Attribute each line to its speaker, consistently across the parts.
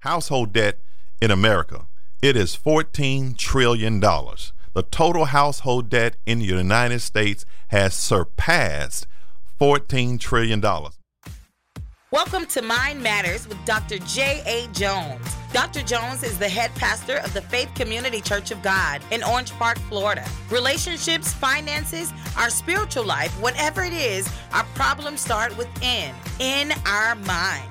Speaker 1: household debt in America. It is $14 trillion. The total household debt in the United States has surpassed $14 trillion.
Speaker 2: Welcome to Mind Matters with Dr. J.A. Jones. Dr. Jones is the head pastor of the Faith Community Church of God in Orange Park, Florida. Relationships, finances, our spiritual life, whatever it is, our problems start within, in our minds.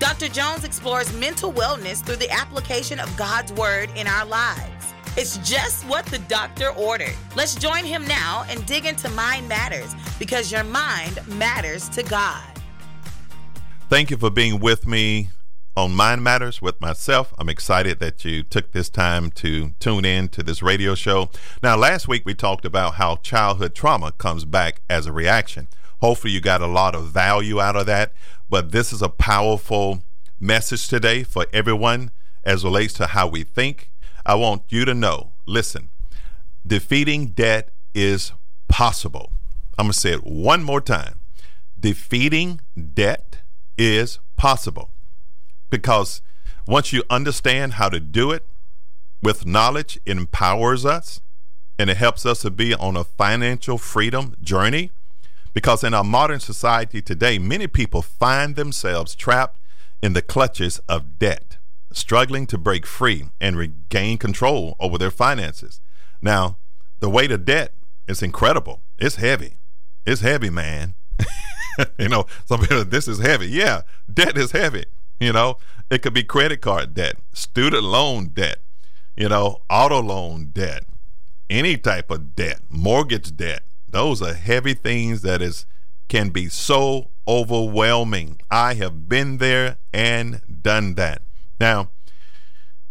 Speaker 2: Dr. Jones explores mental wellness through the application of God's Word in our lives. It's just what the doctor ordered. Let's join him now and dig into Mind Matters because your mind matters to God.
Speaker 1: Thank you for being with me on Mind Matters with myself. I'm excited that you took this time to tune in to this radio show. Now, last week we talked about how childhood trauma comes back as a reaction. Hopefully, you got a lot of value out of that. But this is a powerful message today for everyone as relates to how we think. I want you to know listen, defeating debt is possible. I'm going to say it one more time. Defeating debt is possible because once you understand how to do it with knowledge, it empowers us and it helps us to be on a financial freedom journey. Because in our modern society today, many people find themselves trapped in the clutches of debt, struggling to break free and regain control over their finances. Now, the weight of debt is incredible. It's heavy. It's heavy, man. you know, some people, this is heavy. Yeah, debt is heavy. You know, it could be credit card debt, student loan debt, you know, auto loan debt, any type of debt, mortgage debt. Those are heavy things that is can be so overwhelming. I have been there and done that. Now,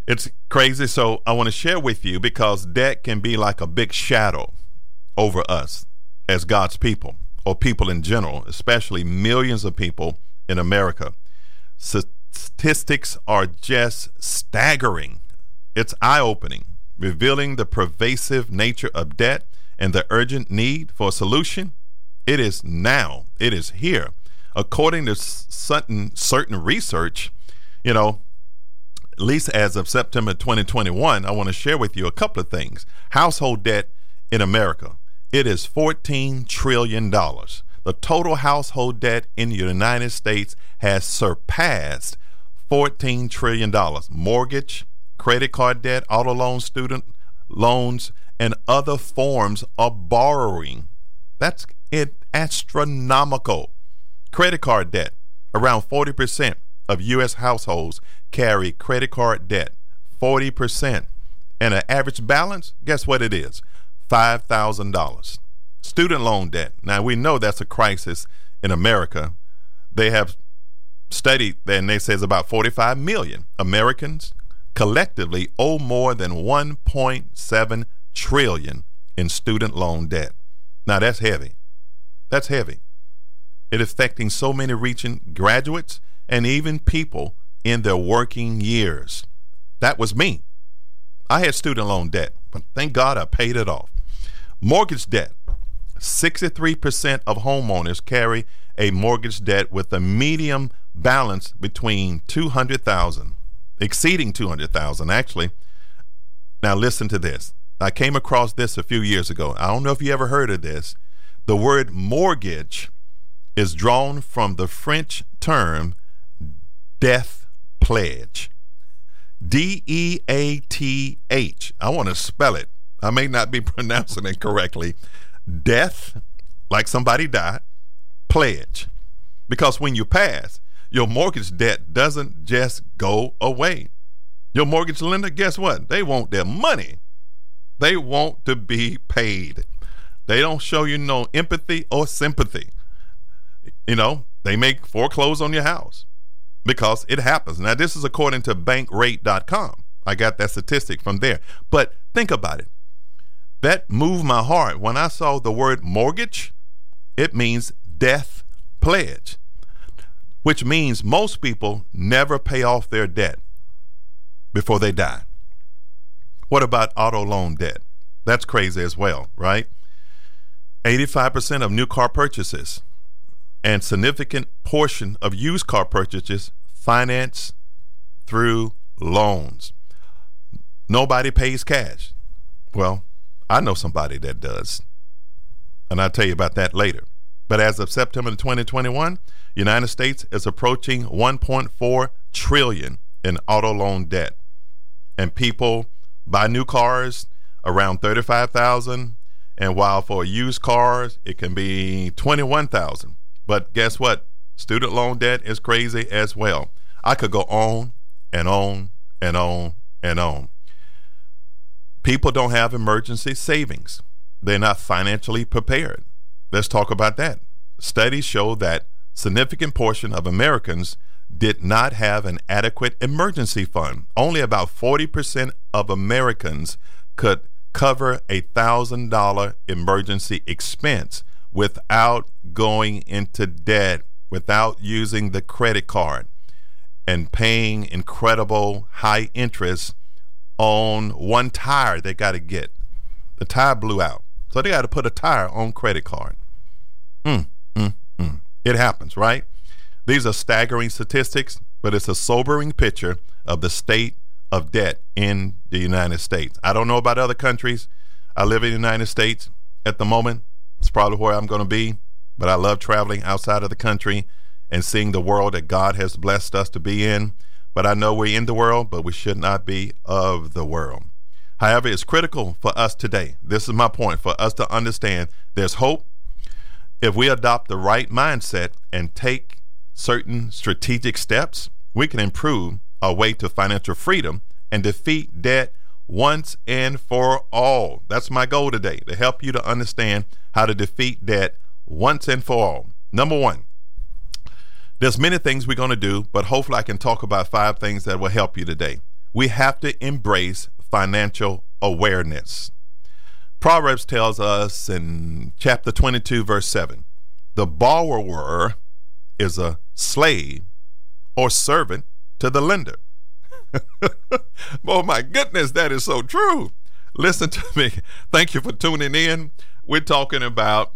Speaker 1: it's crazy. So I want to share with you because debt can be like a big shadow over us as God's people or people in general, especially millions of people in America. Statistics are just staggering. It's eye opening, revealing the pervasive nature of debt and the urgent need for a solution. It is now, it is here. According to certain, certain research, you know, at least as of September 2021, I want to share with you a couple of things. Household debt in America. It is $14 trillion. The total household debt in the United States has surpassed $14 trillion. Mortgage, credit card debt, auto loan, student loans, and other forms of borrowing. That's it, astronomical. Credit card debt. Around 40% of U.S. households carry credit card debt. 40%. And an average balance, guess what it is? $5,000. Student loan debt. Now, we know that's a crisis in America. They have studied that, and they say it's about 45 million Americans collectively owe more than 1.7 trillion in student loan debt. Now, that's heavy. That's heavy. It affecting so many reaching graduates and even people in their working years. That was me. I had student loan debt, but thank God I paid it off. Mortgage debt. 63% of homeowners carry a mortgage debt with a medium balance between 200,000 exceeding 200,000 actually. Now listen to this. I came across this a few years ago. I don't know if you ever heard of this. The word mortgage is drawn from the French term death pledge. D E A T H. I want to spell it. I may not be pronouncing it correctly. Death, like somebody died, pledge. Because when you pass, your mortgage debt doesn't just go away. Your mortgage lender, guess what? They want their money. They want to be paid. They don't show you no empathy or sympathy. You know, they make foreclose on your house because it happens. Now, this is according to bankrate.com. I got that statistic from there. But think about it that moved my heart. When I saw the word mortgage, it means death pledge, which means most people never pay off their debt before they die. What about auto loan debt? That's crazy as well, right? 85% of new car purchases and significant portion of used car purchases finance through loans. Nobody pays cash. Well, I know somebody that does. And I'll tell you about that later. But as of September 2021, United States is approaching 1.4 trillion in auto loan debt. And people buy new cars around 35,000 and while for used cars it can be 21,000. But guess what? Student loan debt is crazy as well. I could go on and on and on and on. People don't have emergency savings. They're not financially prepared. Let's talk about that. Studies show that significant portion of Americans did not have an adequate emergency fund. Only about 40% of Americans could cover a $1,000 emergency expense without going into debt, without using the credit card and paying incredible high interest on one tire they got to get. The tire blew out. So they got to put a tire on credit card. Mm, mm, mm. It happens, right? These are staggering statistics, but it's a sobering picture of the state of debt in the United States. I don't know about other countries. I live in the United States at the moment. It's probably where I'm going to be, but I love traveling outside of the country and seeing the world that God has blessed us to be in. But I know we're in the world, but we should not be of the world. However, it's critical for us today. This is my point for us to understand there's hope if we adopt the right mindset and take certain strategic steps, we can improve our way to financial freedom and defeat debt once and for all. That's my goal today to help you to understand how to defeat debt once and for all. Number one, there's many things we're going to do, but hopefully I can talk about five things that will help you today. We have to embrace financial awareness. Proverbs tells us in chapter 22, verse 7 the borrower is a slave or servant to the lender. oh my goodness, that is so true. Listen to me. Thank you for tuning in. We're talking about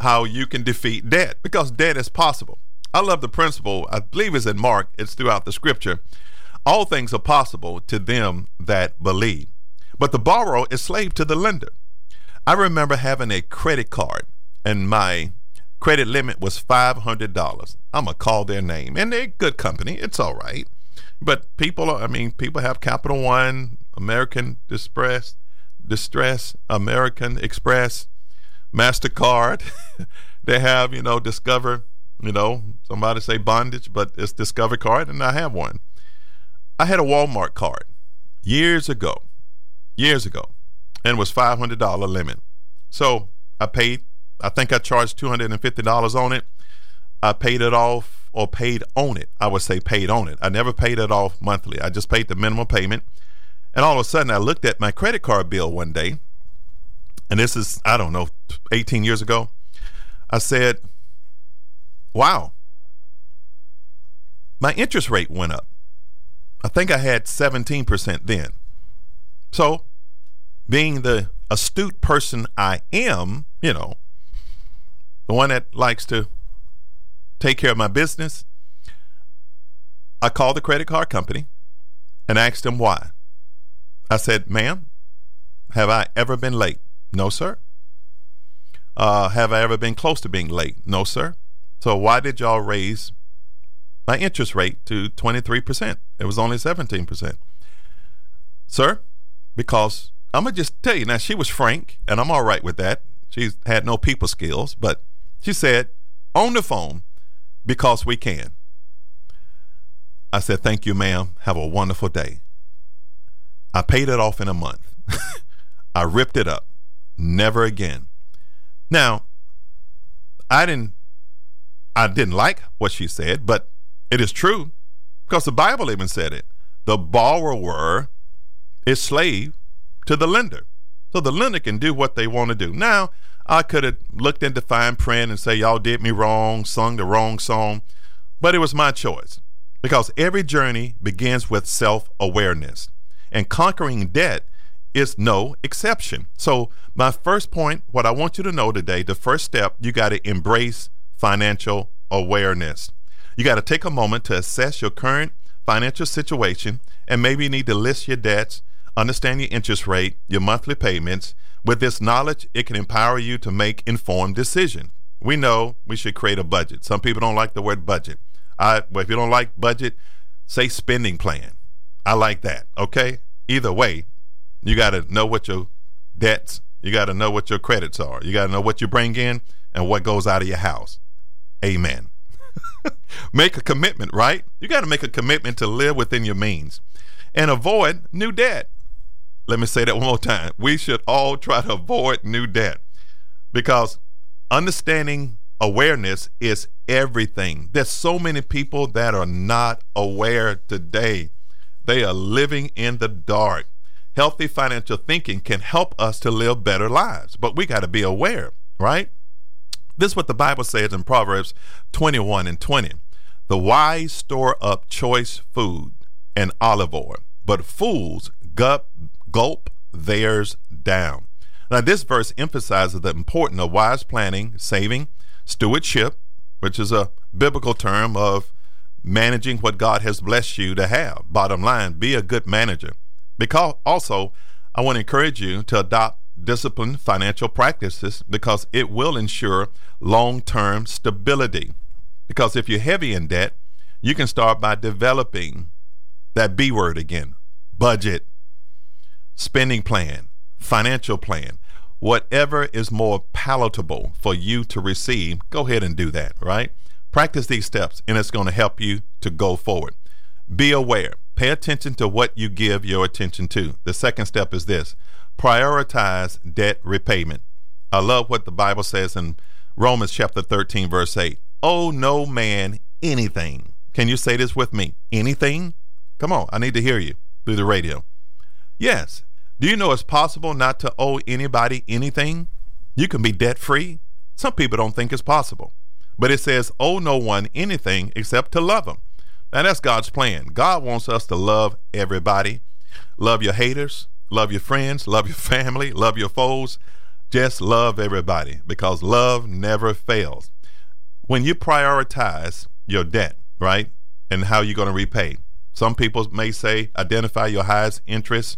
Speaker 1: how you can defeat debt because debt is possible. I love the principle. I believe it's in Mark, it's throughout the scripture. All things are possible to them that believe. But the borrower is slave to the lender. I remember having a credit card and my credit limit was $500. I'm going to call their name. And they're good company. It's all right. But people, I mean, people have Capital One, American Distress, Distress, American Express, MasterCard. they have, you know, Discover, you know, somebody say bondage, but it's Discover card, and I have one. I had a Walmart card years ago, years ago, and was $500 limit. So I paid, I think I charged $250 on it. I paid it off or paid on it. I would say paid on it. I never paid it off monthly. I just paid the minimum payment. And all of a sudden, I looked at my credit card bill one day, and this is, I don't know, 18 years ago. I said, wow, my interest rate went up. I think I had 17% then. So, being the astute person I am, you know, the one that likes to take care of my business, I called the credit card company and asked them why. I said, ma'am, have I ever been late? No, sir. Uh, have I ever been close to being late? No, sir. So why did y'all raise my interest rate to 23%? It was only 17%. Sir, because I'm to just tell you now, she was frank, and I'm all right with that. She's had no people skills, but she said on the phone, because we can. I said, Thank you, ma'am. Have a wonderful day. I paid it off in a month. I ripped it up. Never again. Now, I didn't I didn't like what she said, but it is true because the Bible even said it. The borrower is slave to the lender. So the lender can do what they want to do. Now, I could have looked into fine print and say, y'all did me wrong, sung the wrong song, but it was my choice because every journey begins with self awareness, and conquering debt is no exception. So, my first point, what I want you to know today, the first step, you got to embrace financial awareness. You got to take a moment to assess your current financial situation, and maybe you need to list your debts, understand your interest rate, your monthly payments. With this knowledge, it can empower you to make informed decisions. We know we should create a budget. Some people don't like the word budget. I, well, if you don't like budget, say spending plan. I like that. Okay. Either way, you got to know what your debts, you got to know what your credits are. You got to know what you bring in and what goes out of your house. Amen. make a commitment, right? You got to make a commitment to live within your means and avoid new debt. Let me say that one more time. We should all try to avoid new debt because understanding awareness is everything. There's so many people that are not aware today. They are living in the dark. Healthy financial thinking can help us to live better lives, but we got to be aware, right? This is what the Bible says in Proverbs 21 and 20. The wise store up choice food and olive oil, but fools gulp, gulp theirs down. Now, this verse emphasizes the importance of wise planning, saving, stewardship, which is a biblical term of managing what God has blessed you to have. Bottom line, be a good manager. Because also, I want to encourage you to adopt disciplined financial practices because it will ensure long term stability. Because if you're heavy in debt, you can start by developing that B word again budget, spending plan, financial plan. Whatever is more palatable for you to receive, go ahead and do that, right? Practice these steps, and it's going to help you to go forward. Be aware. Pay attention to what you give your attention to. The second step is this prioritize debt repayment. I love what the Bible says in Romans chapter 13, verse 8. Owe no man anything. Can you say this with me? Anything? Come on, I need to hear you through the radio. Yes. Do you know it's possible not to owe anybody anything? You can be debt free. Some people don't think it's possible. But it says, owe no one anything except to love them. Now, that's God's plan. God wants us to love everybody. Love your haters, love your friends, love your family, love your foes. Just love everybody because love never fails. When you prioritize your debt, right, and how you're going to repay, some people may say identify your highest interest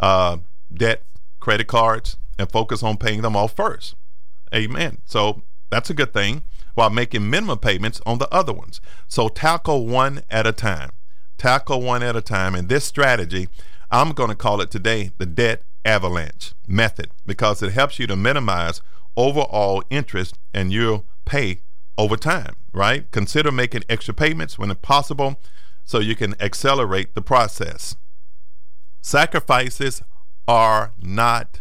Speaker 1: uh, debt, credit cards, and focus on paying them off first. Amen. So that's a good thing while making minimum payments on the other ones. So tackle one at a time. Tackle one at a time. And this strategy, I'm going to call it today the debt avalanche method because it helps you to minimize overall interest and you'll pay over time, right? Consider making extra payments when possible so you can accelerate the process. Sacrifices are not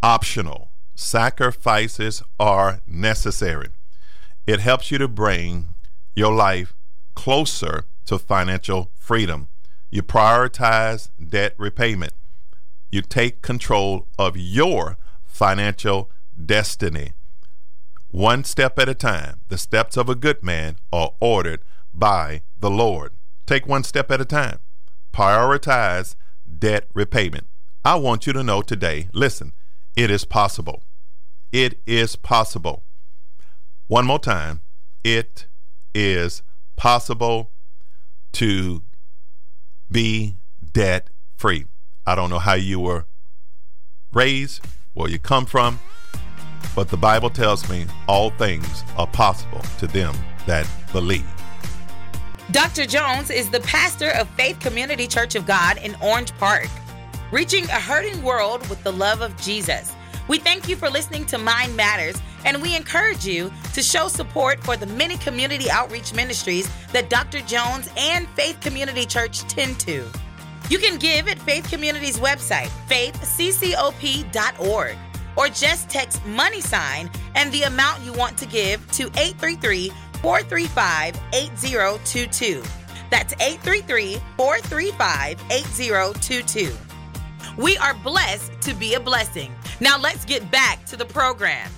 Speaker 1: optional. Sacrifices are necessary. It helps you to bring your life closer to financial freedom. You prioritize debt repayment. You take control of your financial destiny. One step at a time. The steps of a good man are ordered by the Lord. Take one step at a time. Prioritize debt repayment. I want you to know today listen, it is possible. It is possible. One more time. It is possible to be debt free. I don't know how you were raised, where you come from, but the Bible tells me all things are possible to them that believe.
Speaker 2: Dr. Jones is the pastor of Faith Community Church of God in Orange Park, reaching a hurting world with the love of Jesus. We thank you for listening to Mind Matters, and we encourage you to show support for the many community outreach ministries that Dr. Jones and Faith Community Church tend to. You can give at Faith Community's website, faithccop.org, or just text money sign and the amount you want to give to 833 435 8022. That's 833 435 8022. We are blessed to be a blessing. Now let's get back to the program.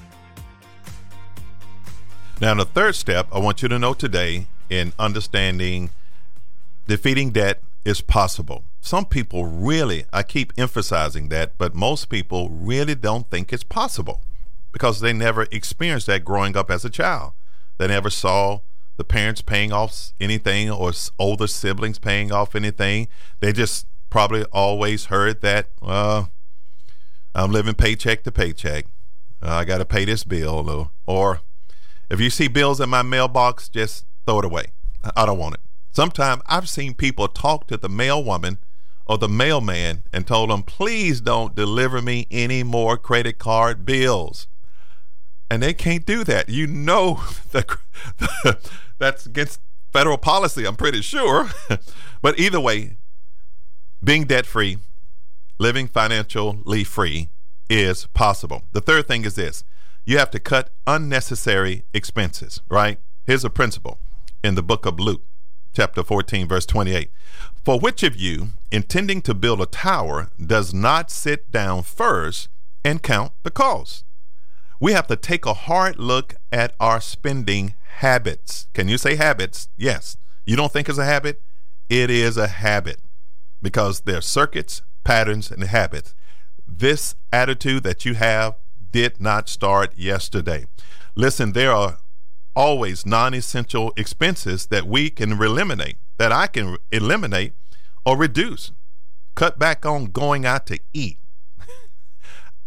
Speaker 1: Now, the third step I want you to know today in understanding defeating debt is possible. Some people really, I keep emphasizing that, but most people really don't think it's possible because they never experienced that growing up as a child. They never saw the parents paying off anything or older siblings paying off anything. They just probably always heard that, well, I'm living paycheck to paycheck. Uh, I got to pay this bill. Or, or if you see bills in my mailbox, just throw it away. I don't want it. Sometimes I've seen people talk to the mail woman or the mailman and told them, please don't deliver me any more credit card bills. And they can't do that. You know that that's against federal policy, I'm pretty sure. but either way, being debt free, living financially free is possible. The third thing is this you have to cut unnecessary expenses, right? Here's a principle in the book of Luke, chapter 14, verse 28. For which of you, intending to build a tower, does not sit down first and count the cost? We have to take a hard look at our spending habits. Can you say habits? Yes. You don't think it's a habit? It is a habit because there are circuits, patterns, and habits. This attitude that you have did not start yesterday. Listen, there are always non essential expenses that we can eliminate, that I can eliminate or reduce. Cut back on going out to eat.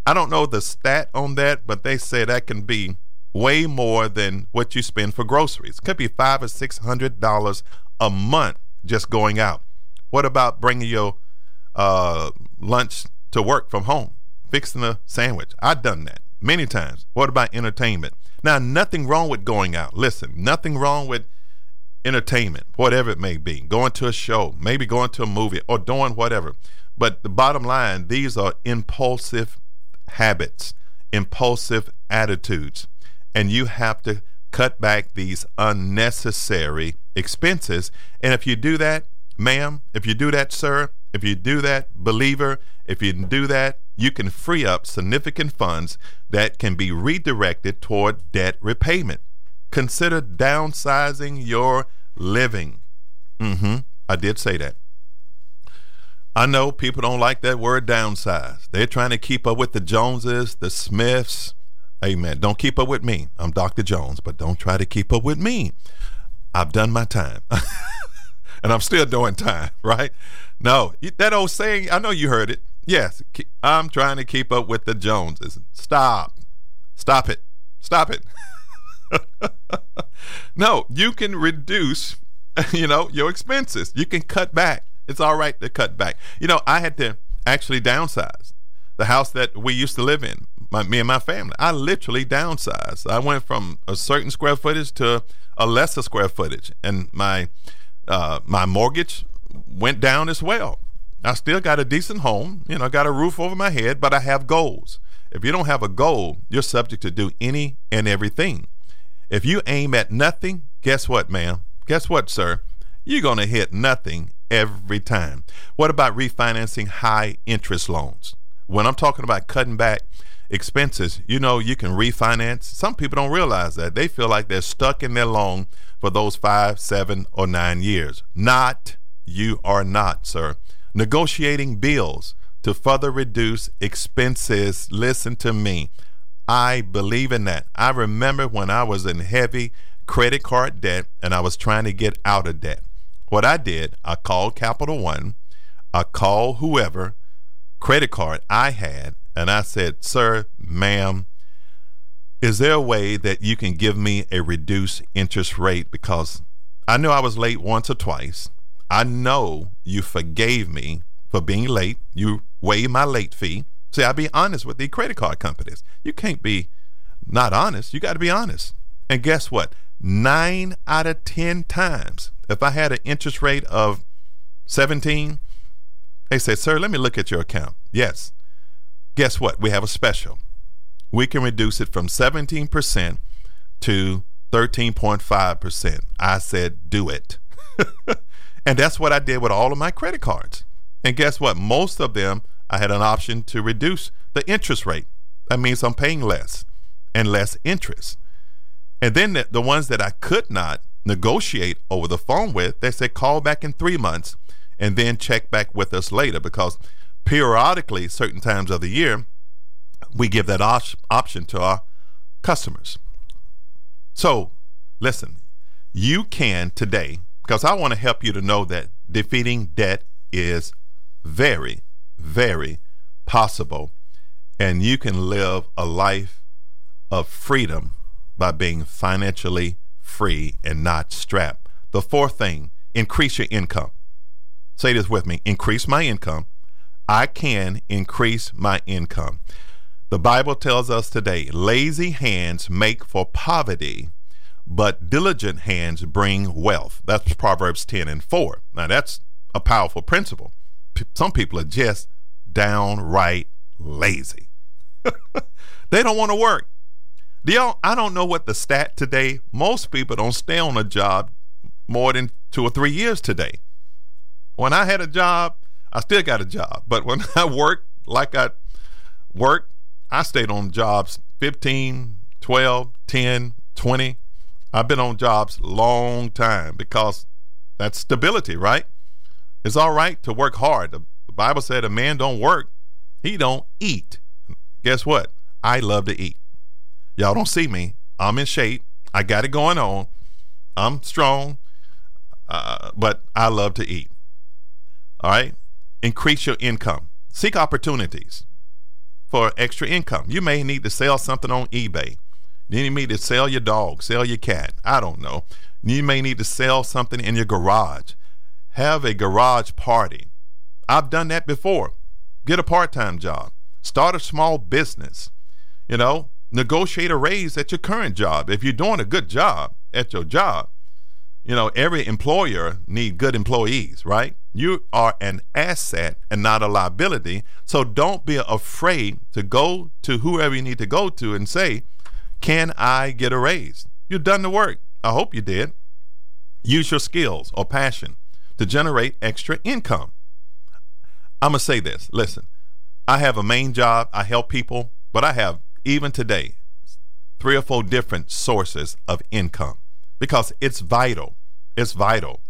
Speaker 1: I don't know the stat on that, but they say that can be way more than what you spend for groceries. It could be five or six hundred dollars a month just going out. What about bringing your uh, lunch to work from home, fixing a sandwich? I've done that many times. What about entertainment? Now, nothing wrong with going out. Listen, nothing wrong with entertainment, whatever it may be, going to a show, maybe going to a movie, or doing whatever. But the bottom line, these are impulsive habits, impulsive attitudes. And you have to cut back these unnecessary expenses. And if you do that, ma'am, if you do that, sir, if you do that, believer, if you do that, you can free up significant funds that can be redirected toward debt repayment. Consider downsizing your living. Mm-hmm. I did say that. I know people don't like that word downsize. They're trying to keep up with the Joneses, the Smiths. Amen. Don't keep up with me. I'm Dr. Jones, but don't try to keep up with me. I've done my time. and I'm still doing time, right? No, that old saying, I know you heard it. Yes, I'm trying to keep up with the Joneses. Stop. Stop it. Stop it. no, you can reduce, you know, your expenses. You can cut back. It's all right to cut back. You know, I had to actually downsize the house that we used to live in, my, me and my family. I literally downsized. I went from a certain square footage to a lesser square footage, and my uh, my mortgage went down as well. I still got a decent home, you know, got a roof over my head, but I have goals. If you don't have a goal, you're subject to do any and everything. If you aim at nothing, guess what, ma'am? Guess what, sir? You're going to hit nothing every time. What about refinancing high interest loans? When I'm talking about cutting back expenses, you know, you can refinance. Some people don't realize that. They feel like they're stuck in their loan for those five, seven, or nine years. Not, you are not, sir. Negotiating bills to further reduce expenses. Listen to me. I believe in that. I remember when I was in heavy credit card debt and I was trying to get out of debt. What I did, I called Capital One, I called whoever credit card I had, and I said, Sir, ma'am, is there a way that you can give me a reduced interest rate? Because I know I was late once or twice. I know you forgave me for being late. You waived my late fee. See, I'll be honest with the credit card companies. You can't be not honest. You got to be honest. And guess what? Nine out of 10 times, if I had an interest rate of 17, they say, Sir, let me look at your account. Yes. Guess what? We have a special we can reduce it from 17% to 13.5%. I said, do it. and that's what I did with all of my credit cards. And guess what? Most of them, I had an option to reduce the interest rate. That means I'm paying less and less interest. And then the, the ones that I could not negotiate over the phone with, they say call back in three months and then check back with us later because periodically, certain times of the year, we give that op- option to our customers. So, listen, you can today, because I want to help you to know that defeating debt is very, very possible. And you can live a life of freedom by being financially free and not strapped. The fourth thing, increase your income. Say this with me increase my income. I can increase my income. The Bible tells us today lazy hands make for poverty, but diligent hands bring wealth. That's Proverbs 10 and 4. Now, that's a powerful principle. P- some people are just downright lazy. they don't want to work. Do y'all, I don't know what the stat today. Most people don't stay on a job more than two or three years today. When I had a job, I still got a job. But when I worked like I worked, I stayed on jobs 15, 12, 10, 20. I've been on jobs long time because that's stability, right? It's all right to work hard. The Bible said a man don't work, he don't eat. Guess what? I love to eat. Y'all don't see me. I'm in shape. I got it going on. I'm strong, uh, but I love to eat. All right? Increase your income. Seek opportunities for extra income. You may need to sell something on eBay. You need to sell your dog, sell your cat. I don't know. You may need to sell something in your garage. Have a garage party. I've done that before. Get a part time job. Start a small business. You know, negotiate a raise at your current job. If you're doing a good job at your job, you know, every employer need good employees, right? You are an asset and not a liability. So don't be afraid to go to whoever you need to go to and say, Can I get a raise? You've done the work. I hope you did. Use your skills or passion to generate extra income. I'm going to say this listen, I have a main job, I help people, but I have, even today, three or four different sources of income because it's vital. It's vital.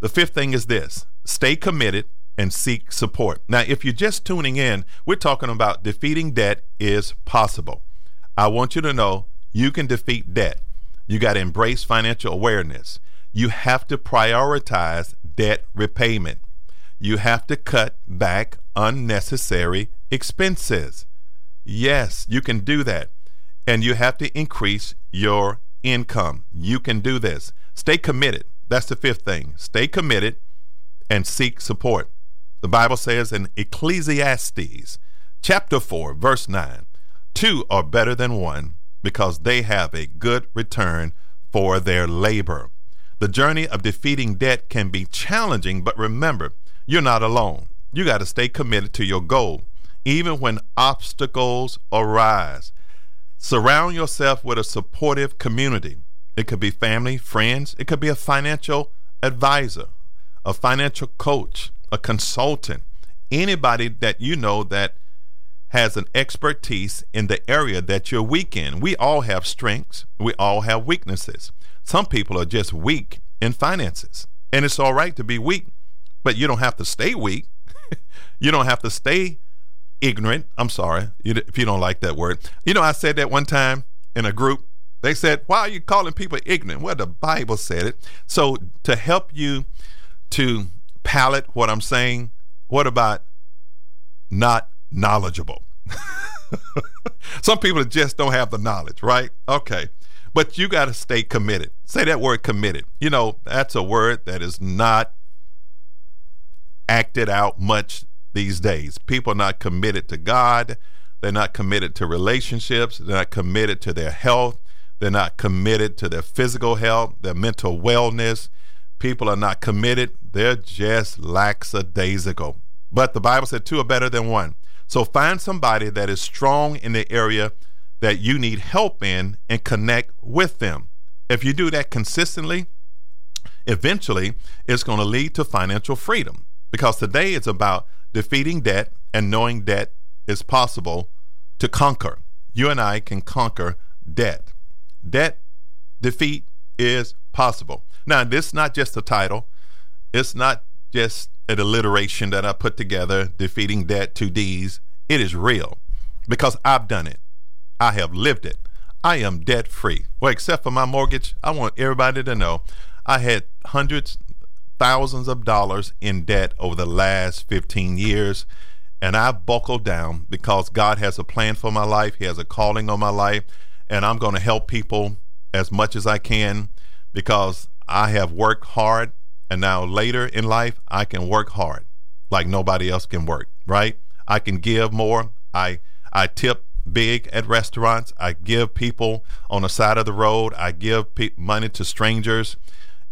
Speaker 1: The fifth thing is this stay committed and seek support. Now, if you're just tuning in, we're talking about defeating debt is possible. I want you to know you can defeat debt. You got to embrace financial awareness. You have to prioritize debt repayment. You have to cut back unnecessary expenses. Yes, you can do that. And you have to increase your income. You can do this. Stay committed. That's the fifth thing. Stay committed and seek support. The Bible says in Ecclesiastes chapter 4, verse 9, two are better than one because they have a good return for their labor. The journey of defeating debt can be challenging, but remember, you're not alone. You got to stay committed to your goal, even when obstacles arise. Surround yourself with a supportive community. It could be family, friends, it could be a financial advisor, a financial coach, a consultant, anybody that you know that has an expertise in the area that you're weak in. We all have strengths, we all have weaknesses. Some people are just weak in finances, and it's all right to be weak, but you don't have to stay weak. you don't have to stay ignorant. I'm sorry if you don't like that word. You know, I said that one time in a group. They said, Why are you calling people ignorant? Well, the Bible said it. So, to help you to palate what I'm saying, what about not knowledgeable? Some people just don't have the knowledge, right? Okay. But you got to stay committed. Say that word committed. You know, that's a word that is not acted out much these days. People are not committed to God. They're not committed to relationships. They're not committed to their health. They're not committed to their physical health, their mental wellness. People are not committed. They're just lackadaisical. But the Bible said two are better than one. So find somebody that is strong in the area that you need help in and connect with them. If you do that consistently, eventually it's going to lead to financial freedom because today it's about defeating debt and knowing debt is possible to conquer. You and I can conquer debt. Debt defeat is possible. Now, this is not just a title, it's not just an alliteration that I put together, defeating debt, two D's. It is real because I've done it. I have lived it. I am debt free. Well, except for my mortgage, I want everybody to know I had hundreds, thousands of dollars in debt over the last 15 years. And I've buckled down because God has a plan for my life. He has a calling on my life. And I'm going to help people as much as I can because I have worked hard. And now later in life, I can work hard like nobody else can work, right? I can give more. I I tip big at restaurants. I give people on the side of the road. I give pe- money to strangers,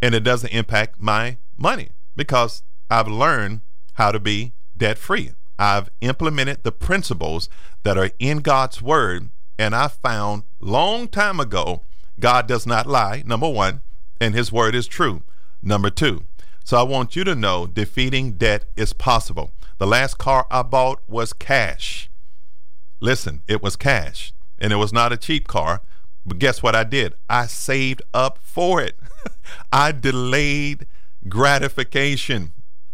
Speaker 1: and it doesn't impact my money because I've learned how to be debt free. I've implemented the principles that are in God's word, and I found long time ago God does not lie. Number one, and His word is true. Number two. So I want you to know defeating debt is possible. The last car I bought was cash. Listen, it was cash, and it was not a cheap car. But guess what I did? I saved up for it. I delayed gratification.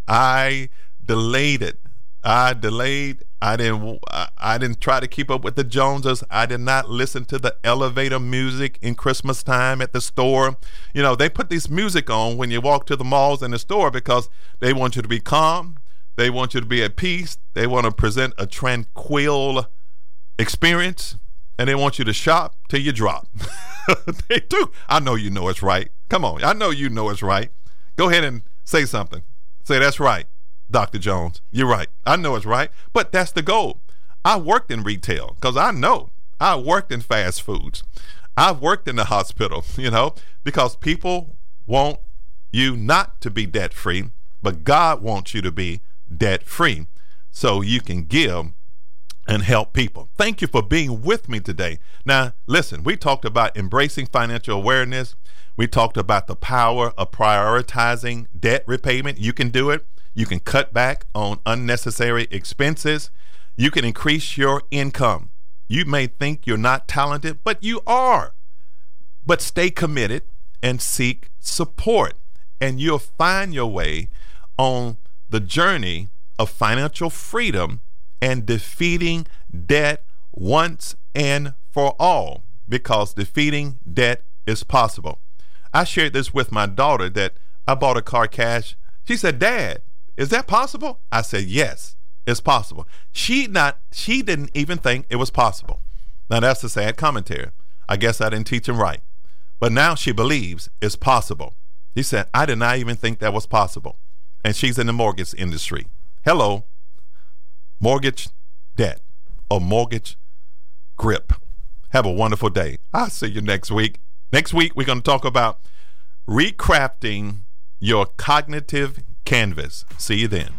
Speaker 1: I delayed it. I delayed. I didn't. I didn't try to keep up with the Joneses. I did not listen to the elevator music in Christmas time at the store. You know, they put this music on when you walk to the malls and the store because they want you to be calm. They want you to be at peace. They want to present a tranquil experience and they want you to shop till you drop. they do. I know you know it's right. Come on. I know you know it's right. Go ahead and say something. Say that's right, Dr. Jones. You're right. I know it's right, but that's the goal. I worked in retail because I know I worked in fast foods. I've worked in the hospital, you know, because people want you not to be debt free, but God wants you to be debt free so you can give and help people. Thank you for being with me today. Now, listen, we talked about embracing financial awareness. We talked about the power of prioritizing debt repayment. You can do it. You can cut back on unnecessary expenses. You can increase your income. You may think you're not talented, but you are. But stay committed and seek support, and you'll find your way on the journey of financial freedom and defeating debt once and for all because defeating debt is possible. I shared this with my daughter that I bought a car cash. She said, "Dad, is that possible?" I said, "Yes, it's possible." She not she didn't even think it was possible. Now that's the sad commentary. I guess I didn't teach him right. But now she believes it's possible. He said, "I did not even think that was possible." And she's in the mortgage industry. Hello mortgage debt or mortgage grip. Have a wonderful day. I'll see you next week. Next week, we're going to talk about recrafting your cognitive canvas. See you then.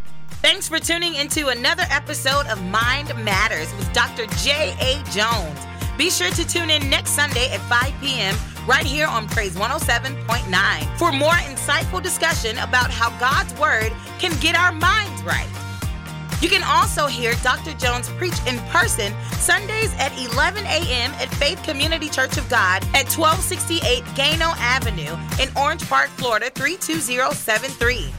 Speaker 2: Thanks for tuning into another episode of Mind Matters with Dr. J.A. Jones. Be sure to tune in next Sunday at 5 p.m. right here on Praise 107.9 for more insightful discussion about how God's Word can get our minds right. You can also hear Dr. Jones preach in person Sundays at 11 a.m. at Faith Community Church of God at 1268 Gano Avenue in Orange Park, Florida 32073.